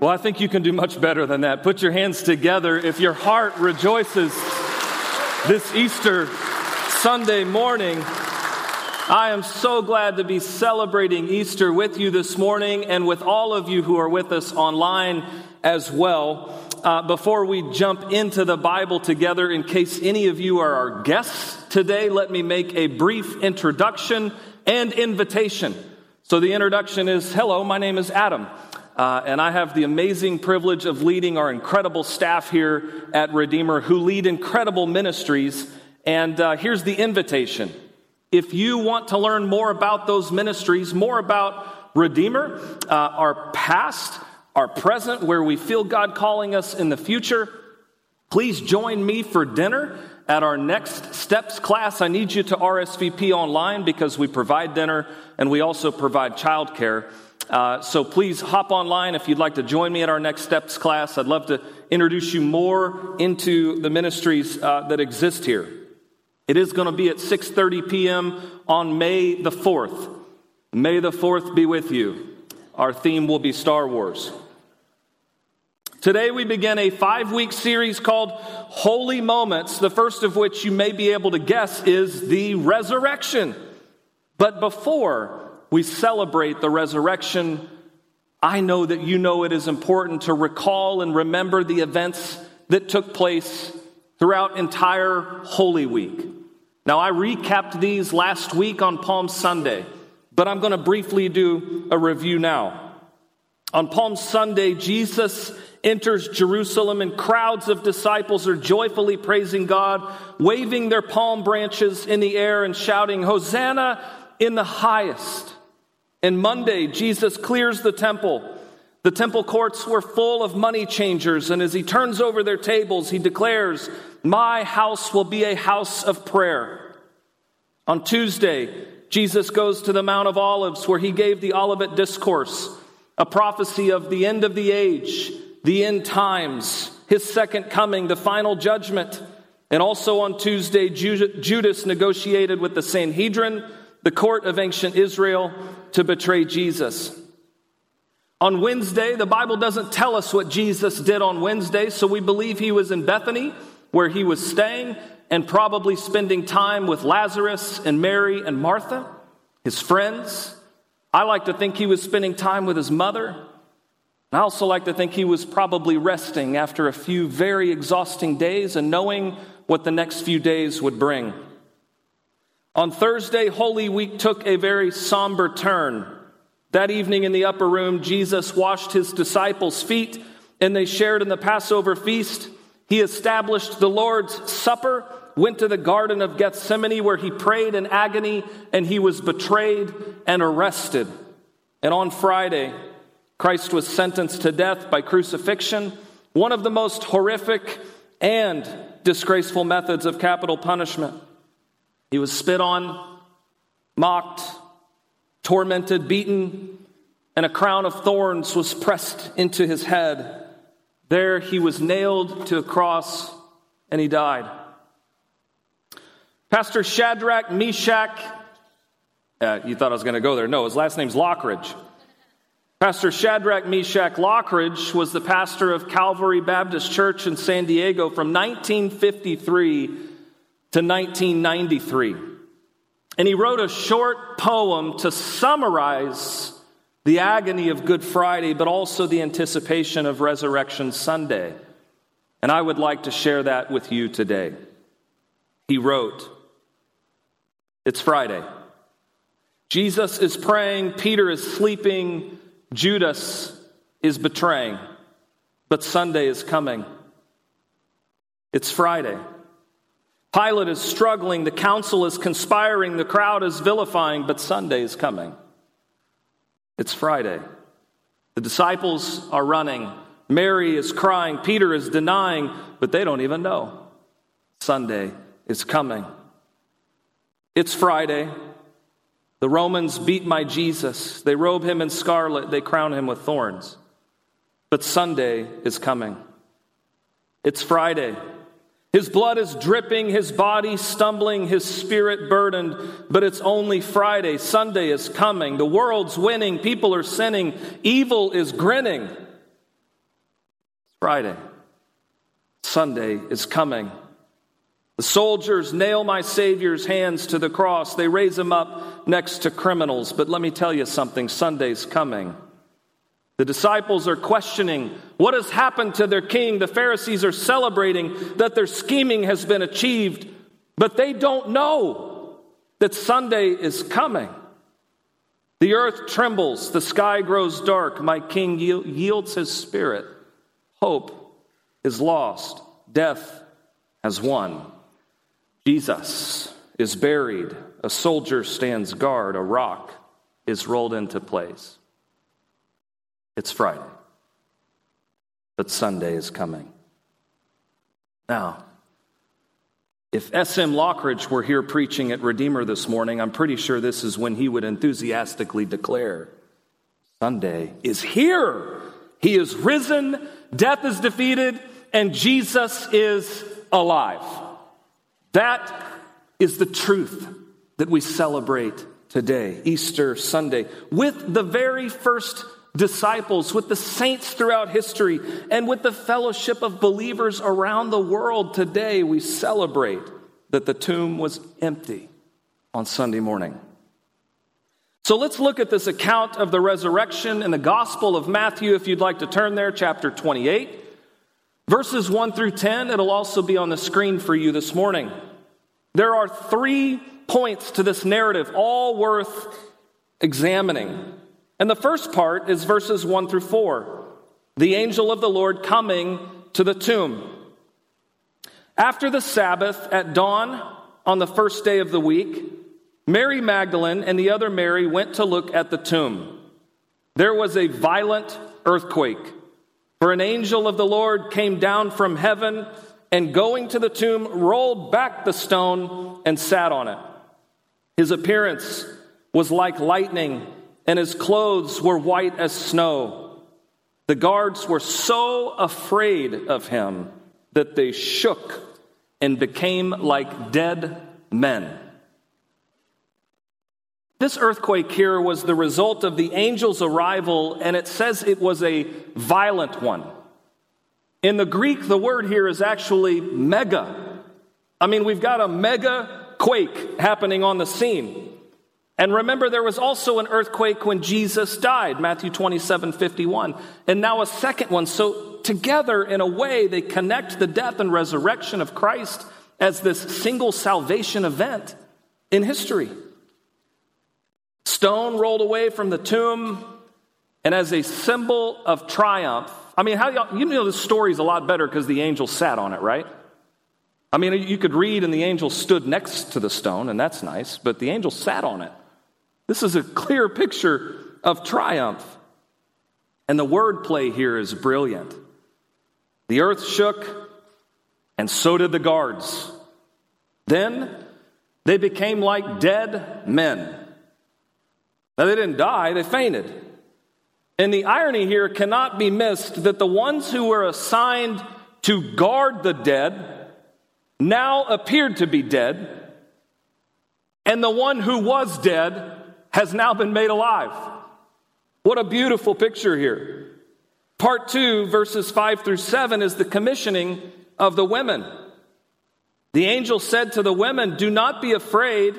Well, I think you can do much better than that. Put your hands together if your heart rejoices this Easter Sunday morning. I am so glad to be celebrating Easter with you this morning and with all of you who are with us online as well. Uh, before we jump into the Bible together, in case any of you are our guests today, let me make a brief introduction and invitation. So, the introduction is Hello, my name is Adam. Uh, and I have the amazing privilege of leading our incredible staff here at Redeemer who lead incredible ministries. And uh, here's the invitation. If you want to learn more about those ministries, more about Redeemer, uh, our past, our present, where we feel God calling us in the future, please join me for dinner at our next steps class. I need you to RSVP online because we provide dinner and we also provide childcare. Uh, so please hop online if you'd like to join me at our next steps class. I'd love to introduce you more into the ministries uh, that exist here. It is going to be at 6:30 p.m. on May the 4th. May the 4th be with you. Our theme will be Star Wars. Today we begin a five week series called Holy Moments, the first of which you may be able to guess is the resurrection. But before we celebrate the resurrection, I know that you know it is important to recall and remember the events that took place throughout entire Holy Week. Now, I recapped these last week on Palm Sunday, but I'm going to briefly do a review now. On Palm Sunday, Jesus enters Jerusalem, and crowds of disciples are joyfully praising God, waving their palm branches in the air and shouting, Hosanna in the highest. And Monday, Jesus clears the temple. The temple courts were full of money changers, and as he turns over their tables, he declares, My house will be a house of prayer. On Tuesday, Jesus goes to the Mount of Olives where he gave the Olivet Discourse, a prophecy of the end of the age, the end times, his second coming, the final judgment. And also on Tuesday, Judas negotiated with the Sanhedrin the court of ancient Israel to betray Jesus. On Wednesday, the Bible doesn't tell us what Jesus did on Wednesday, so we believe he was in Bethany, where he was staying and probably spending time with Lazarus and Mary and Martha, his friends. I like to think he was spending time with his mother. I also like to think he was probably resting after a few very exhausting days and knowing what the next few days would bring. On Thursday, Holy Week took a very somber turn. That evening in the upper room, Jesus washed his disciples' feet and they shared in the Passover feast. He established the Lord's Supper, went to the Garden of Gethsemane where he prayed in agony and he was betrayed and arrested. And on Friday, Christ was sentenced to death by crucifixion, one of the most horrific and disgraceful methods of capital punishment. He was spit on, mocked, tormented, beaten, and a crown of thorns was pressed into his head. There he was nailed to a cross and he died. Pastor Shadrach Meshach, uh, you thought I was going to go there. No, his last name's Lockridge. Pastor Shadrach Meshach Lockridge was the pastor of Calvary Baptist Church in San Diego from 1953 to 1993. And he wrote a short poem to summarize the agony of Good Friday, but also the anticipation of Resurrection Sunday. And I would like to share that with you today. He wrote, It's Friday. Jesus is praying, Peter is sleeping, Judas is betraying, but Sunday is coming. It's Friday. Pilate is struggling, the council is conspiring, the crowd is vilifying, but Sunday is coming. It's Friday. The disciples are running, Mary is crying. Peter is denying, but they don't even know. Sunday is coming. It's Friday. The Romans beat my Jesus. They robe him in scarlet, they crown him with thorns. But Sunday is coming. It's Friday. His blood is dripping, his body stumbling, his spirit burdened, but it's only Friday. Sunday is coming. The world's winning, people are sinning, evil is grinning. Friday. Sunday is coming. The soldiers nail my Savior's hands to the cross. They raise him up next to criminals. But let me tell you something Sunday's coming. The disciples are questioning what has happened to their king. The Pharisees are celebrating that their scheming has been achieved, but they don't know that Sunday is coming. The earth trembles, the sky grows dark. My king yields his spirit. Hope is lost, death has won. Jesus is buried, a soldier stands guard, a rock is rolled into place. It's Friday, but Sunday is coming. Now, if S.M. Lockridge were here preaching at Redeemer this morning, I'm pretty sure this is when he would enthusiastically declare Sunday is here. He is risen, death is defeated, and Jesus is alive. That is the truth that we celebrate today, Easter Sunday, with the very first disciples, with the saints throughout history, and with the fellowship of believers around the world today. We celebrate that the tomb was empty on Sunday morning. So let's look at this account of the resurrection in the Gospel of Matthew, if you'd like to turn there, chapter 28. Verses 1 through 10, it'll also be on the screen for you this morning. There are three points to this narrative, all worth examining. And the first part is verses 1 through 4. The angel of the Lord coming to the tomb. After the Sabbath at dawn on the first day of the week, Mary Magdalene and the other Mary went to look at the tomb. There was a violent earthquake for an angel of the Lord came down from heaven and going to the tomb, rolled back the stone and sat on it. His appearance was like lightning, and his clothes were white as snow. The guards were so afraid of him that they shook and became like dead men. This earthquake here was the result of the angel's arrival, and it says it was a violent one. In the Greek, the word here is actually mega. I mean, we've got a mega quake happening on the scene. And remember, there was also an earthquake when Jesus died, Matthew 27 51, and now a second one. So, together, in a way, they connect the death and resurrection of Christ as this single salvation event in history. Stone rolled away from the tomb, and as a symbol of triumph, I mean, how you know the story's a lot better because the angel sat on it, right? I mean, you could read, and the angel stood next to the stone, and that's nice, but the angel sat on it. This is a clear picture of triumph. And the wordplay here is brilliant. The earth shook, and so did the guards. Then they became like dead men. Now, they didn't die, they fainted. And the irony here cannot be missed that the ones who were assigned to guard the dead now appeared to be dead, and the one who was dead has now been made alive. What a beautiful picture here. Part two, verses five through seven, is the commissioning of the women. The angel said to the women, Do not be afraid.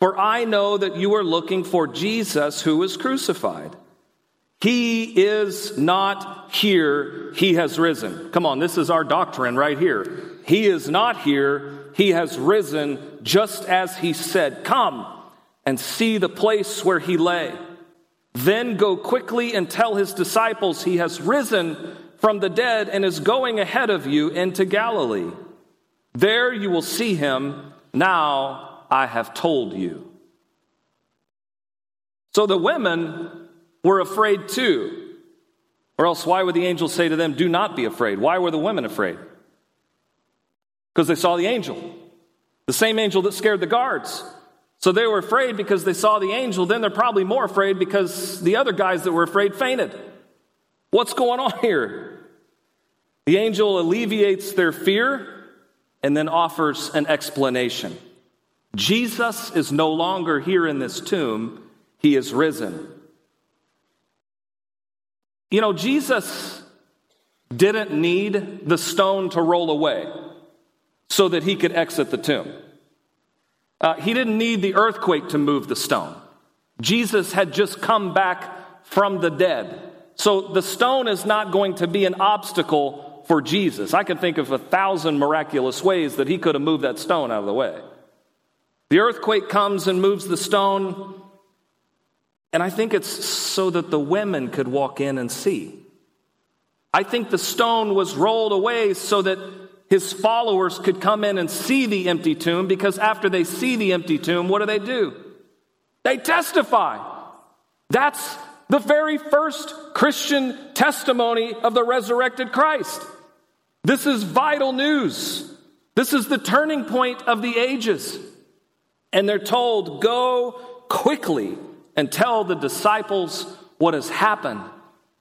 For I know that you are looking for Jesus who was crucified. He is not here, he has risen. Come on, this is our doctrine right here. He is not here, he has risen just as he said. Come and see the place where he lay. Then go quickly and tell his disciples he has risen from the dead and is going ahead of you into Galilee. There you will see him. Now I have told you. So the women were afraid too. Or else, why would the angel say to them, Do not be afraid? Why were the women afraid? Because they saw the angel, the same angel that scared the guards. So they were afraid because they saw the angel. Then they're probably more afraid because the other guys that were afraid fainted. What's going on here? The angel alleviates their fear and then offers an explanation. Jesus is no longer here in this tomb, he is risen. You know, Jesus didn't need the stone to roll away so that he could exit the tomb. Uh, he didn't need the earthquake to move the stone. Jesus had just come back from the dead. So the stone is not going to be an obstacle for Jesus. I can think of a thousand miraculous ways that he could have moved that stone out of the way. The earthquake comes and moves the stone. And I think it's so that the women could walk in and see. I think the stone was rolled away so that his followers could come in and see the empty tomb because after they see the empty tomb, what do they do? They testify. That's the very first Christian testimony of the resurrected Christ. This is vital news. This is the turning point of the ages. And they're told, go quickly and tell the disciples what has happened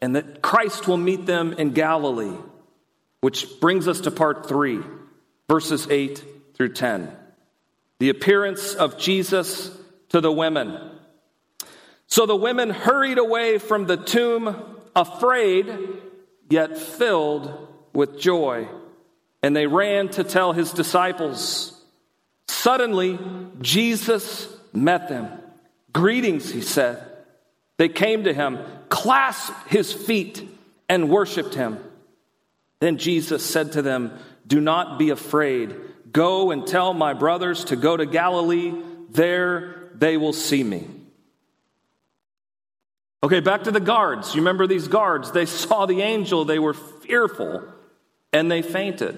and that Christ will meet them in Galilee. Which brings us to part three, verses 8 through 10. The appearance of Jesus to the women. So the women hurried away from the tomb, afraid, yet filled with joy. And they ran to tell his disciples. Suddenly, Jesus met them. Greetings, he said. They came to him, clasped his feet, and worshiped him. Then Jesus said to them, Do not be afraid. Go and tell my brothers to go to Galilee. There they will see me. Okay, back to the guards. You remember these guards? They saw the angel, they were fearful, and they fainted.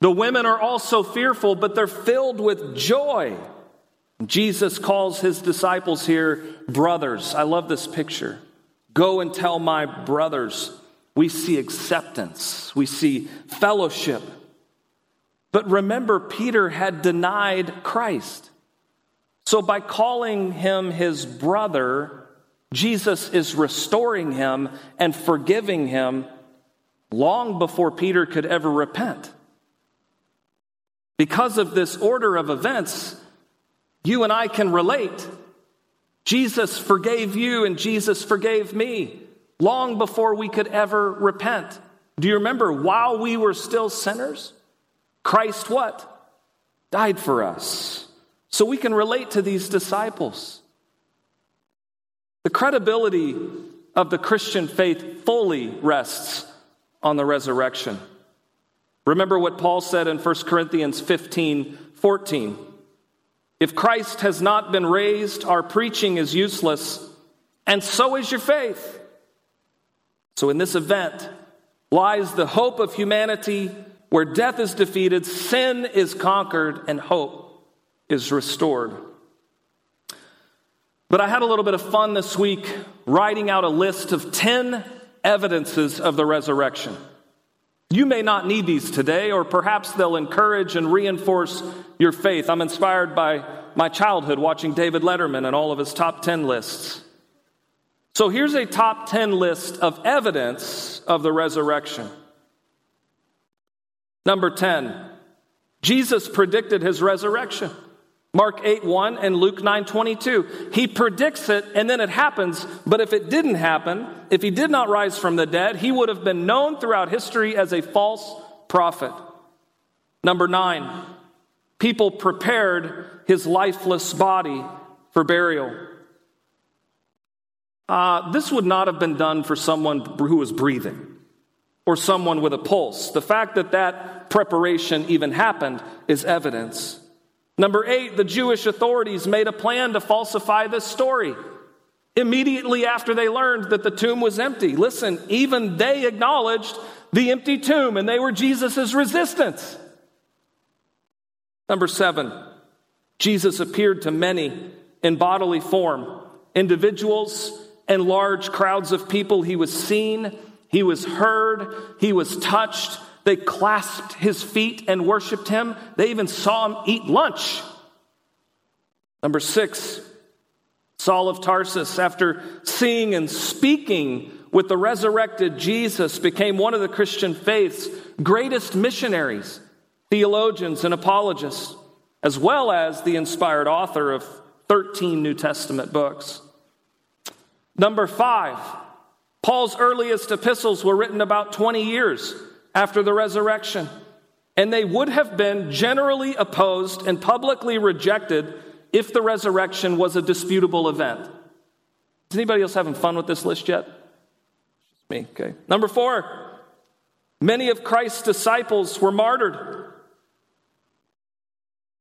The women are also fearful, but they're filled with joy. Jesus calls his disciples here brothers. I love this picture. Go and tell my brothers. We see acceptance, we see fellowship. But remember, Peter had denied Christ. So by calling him his brother, Jesus is restoring him and forgiving him long before Peter could ever repent. Because of this order of events, you and I can relate. Jesus forgave you and Jesus forgave me long before we could ever repent. Do you remember while we were still sinners? Christ what? Died for us. So we can relate to these disciples. The credibility of the Christian faith fully rests on the resurrection. Remember what Paul said in 1 Corinthians 15 14. If Christ has not been raised, our preaching is useless, and so is your faith. So, in this event lies the hope of humanity where death is defeated, sin is conquered, and hope is restored. But I had a little bit of fun this week writing out a list of 10 evidences of the resurrection. You may not need these today, or perhaps they'll encourage and reinforce your faith. I'm inspired by my childhood watching David Letterman and all of his top 10 lists. So here's a top 10 list of evidence of the resurrection. Number 10, Jesus predicted his resurrection. Mark 8 1 and Luke 9 22. He predicts it and then it happens, but if it didn't happen, if he did not rise from the dead, he would have been known throughout history as a false prophet. Number 9. People prepared his lifeless body for burial. Uh, this would not have been done for someone who was breathing or someone with a pulse. The fact that that preparation even happened is evidence. Number eight, the Jewish authorities made a plan to falsify this story. Immediately after they learned that the tomb was empty, listen, even they acknowledged the empty tomb and they were Jesus' resistance. Number seven, Jesus appeared to many in bodily form, individuals and large crowds of people. He was seen he was heard, he was touched. They clasped his feet and worshiped him. They even saw him eat lunch. Number six, Saul of Tarsus, after seeing and speaking with the resurrected Jesus, became one of the Christian faith's greatest missionaries, theologians, and apologists, as well as the inspired author of 13 New Testament books. Number five, Paul's earliest epistles were written about 20 years after the resurrection, and they would have been generally opposed and publicly rejected if the resurrection was a disputable event. Is anybody else having fun with this list yet? Just me, okay. Number four, many of Christ's disciples were martyred.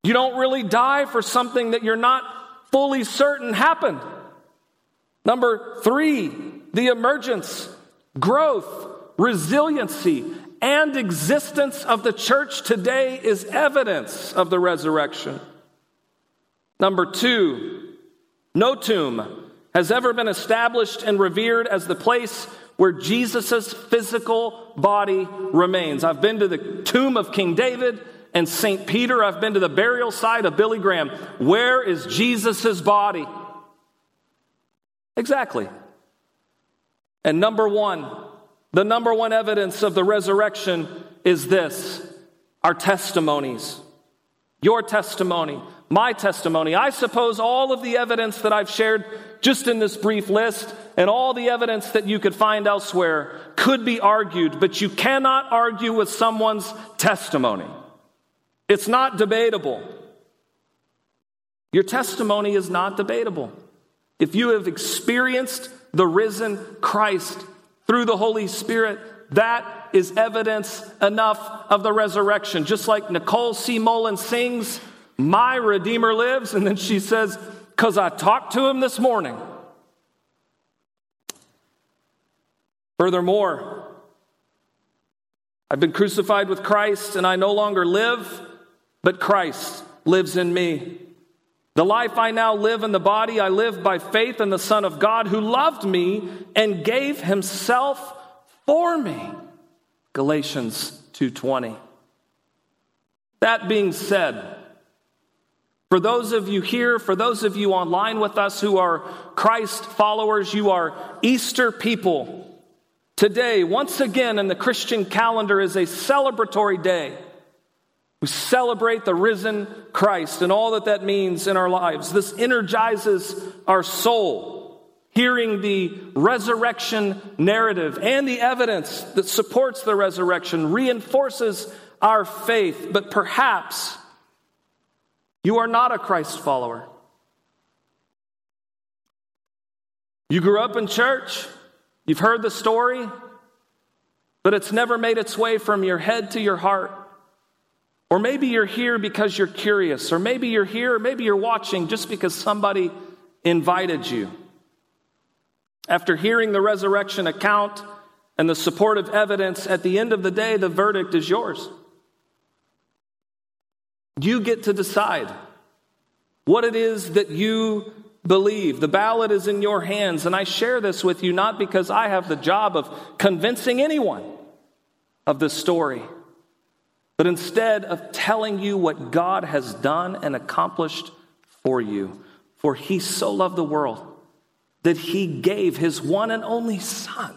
You don't really die for something that you're not fully certain happened. Number three, the emergence, growth, resiliency, and existence of the church today is evidence of the resurrection. Number two, no tomb has ever been established and revered as the place where Jesus' physical body remains. I've been to the tomb of King David and St. Peter. I've been to the burial site of Billy Graham. Where is Jesus' body? Exactly. And number one, the number one evidence of the resurrection is this our testimonies. Your testimony, my testimony. I suppose all of the evidence that I've shared just in this brief list and all the evidence that you could find elsewhere could be argued, but you cannot argue with someone's testimony. It's not debatable. Your testimony is not debatable. If you have experienced the risen Christ through the Holy Spirit, that is evidence enough of the resurrection. Just like Nicole C. Mullen sings, My Redeemer lives, and then she says, Because I talked to him this morning. Furthermore, I've been crucified with Christ, and I no longer live, but Christ lives in me. The life I now live in the body, I live by faith in the Son of God who loved me and gave himself for me. Galatians 2:20. That being said, for those of you here, for those of you online with us who are Christ followers, you are Easter people. Today, once again in the Christian calendar is a celebratory day. We celebrate the risen Christ and all that that means in our lives. This energizes our soul. Hearing the resurrection narrative and the evidence that supports the resurrection reinforces our faith. But perhaps you are not a Christ follower. You grew up in church, you've heard the story, but it's never made its way from your head to your heart. Or maybe you're here because you're curious, or maybe you're here, or maybe you're watching just because somebody invited you. After hearing the resurrection account and the supportive evidence, at the end of the day, the verdict is yours. You get to decide what it is that you believe. The ballot is in your hands, and I share this with you not because I have the job of convincing anyone of this story but instead of telling you what God has done and accomplished for you. For he so loved the world that he gave his one and only Son,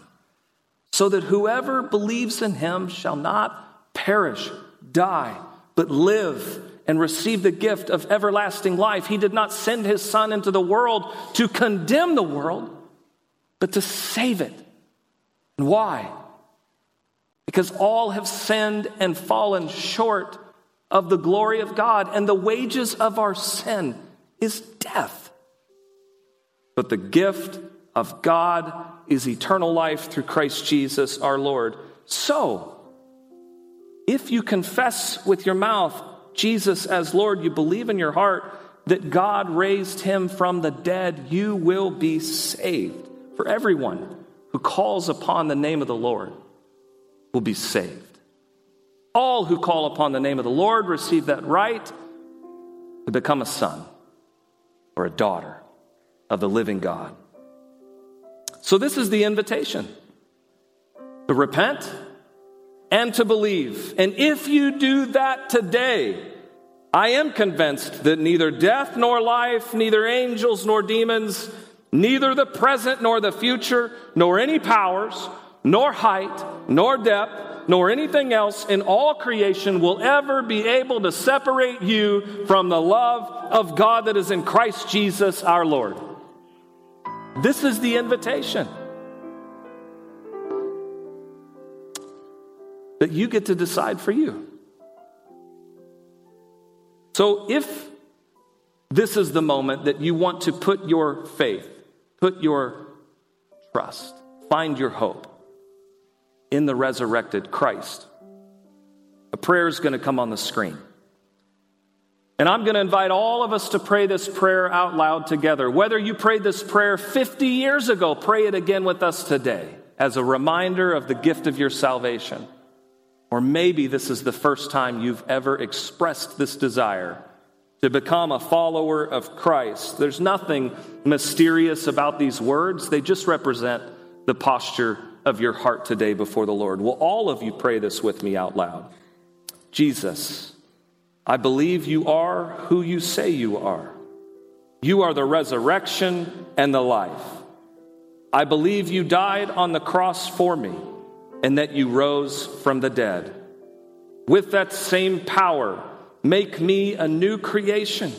so that whoever believes in him shall not perish, die, but live and receive the gift of everlasting life. He did not send his Son into the world to condemn the world, but to save it. And why? Because all have sinned and fallen short of the glory of God, and the wages of our sin is death. But the gift of God is eternal life through Christ Jesus our Lord. So, if you confess with your mouth Jesus as Lord, you believe in your heart that God raised him from the dead, you will be saved. For everyone who calls upon the name of the Lord will be saved. All who call upon the name of the Lord receive that right to become a son or a daughter of the living God. So, this is the invitation. to repent and to believe. And if you do that today, I am convinced that neither death nor life, neither angels nor demons, neither the present nor the future, nor any powers, nor height, nor depth, nor anything else in all creation will ever be able to separate you from the love of God that is in Christ Jesus our Lord. This is the invitation. That you get to decide for you. So if this is the moment that you want to put your faith, put your trust, find your hope in the resurrected Christ, a prayer is going to come on the screen. And I'm going to invite all of us to pray this prayer out loud together. Whether you prayed this prayer 50 years ago, pray it again with us today as a reminder of the gift of your salvation. Or maybe this is the first time you've ever expressed this desire to become a follower of Christ. There's nothing mysterious about these words, they just represent the posture of your heart today before the Lord. Will all of you pray this with me out loud? Jesus, I believe you are who you say you are. You are the resurrection and the life. I believe you died on the cross for me and that you rose from the dead. With that same power, make me a new creation.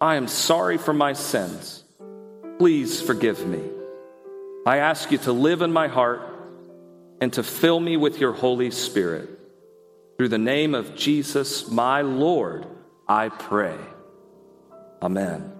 I am sorry for my sins. Please forgive me. I ask you to live in my heart and to fill me with your Holy Spirit. Through the name of Jesus, my Lord, I pray. Amen.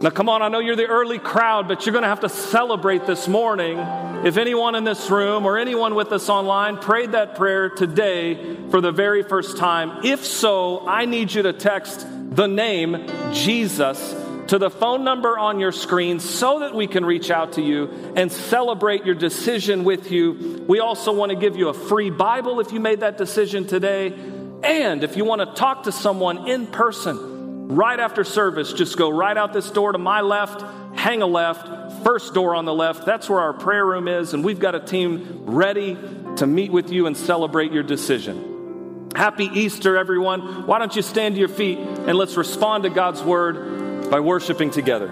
Now, come on, I know you're the early crowd, but you're going to have to celebrate this morning. If anyone in this room or anyone with us online prayed that prayer today for the very first time, if so, I need you to text the name Jesus to the phone number on your screen so that we can reach out to you and celebrate your decision with you. We also want to give you a free Bible if you made that decision today. And if you want to talk to someone in person, Right after service, just go right out this door to my left, hang a left, first door on the left. That's where our prayer room is, and we've got a team ready to meet with you and celebrate your decision. Happy Easter, everyone. Why don't you stand to your feet and let's respond to God's word by worshiping together.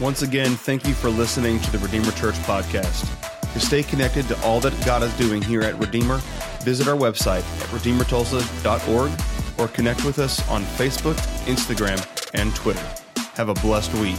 Once again, thank you for listening to the Redeemer Church podcast. To stay connected to all that God is doing here at Redeemer, visit our website at redeemertulsa.org or connect with us on Facebook, Instagram, and Twitter. Have a blessed week.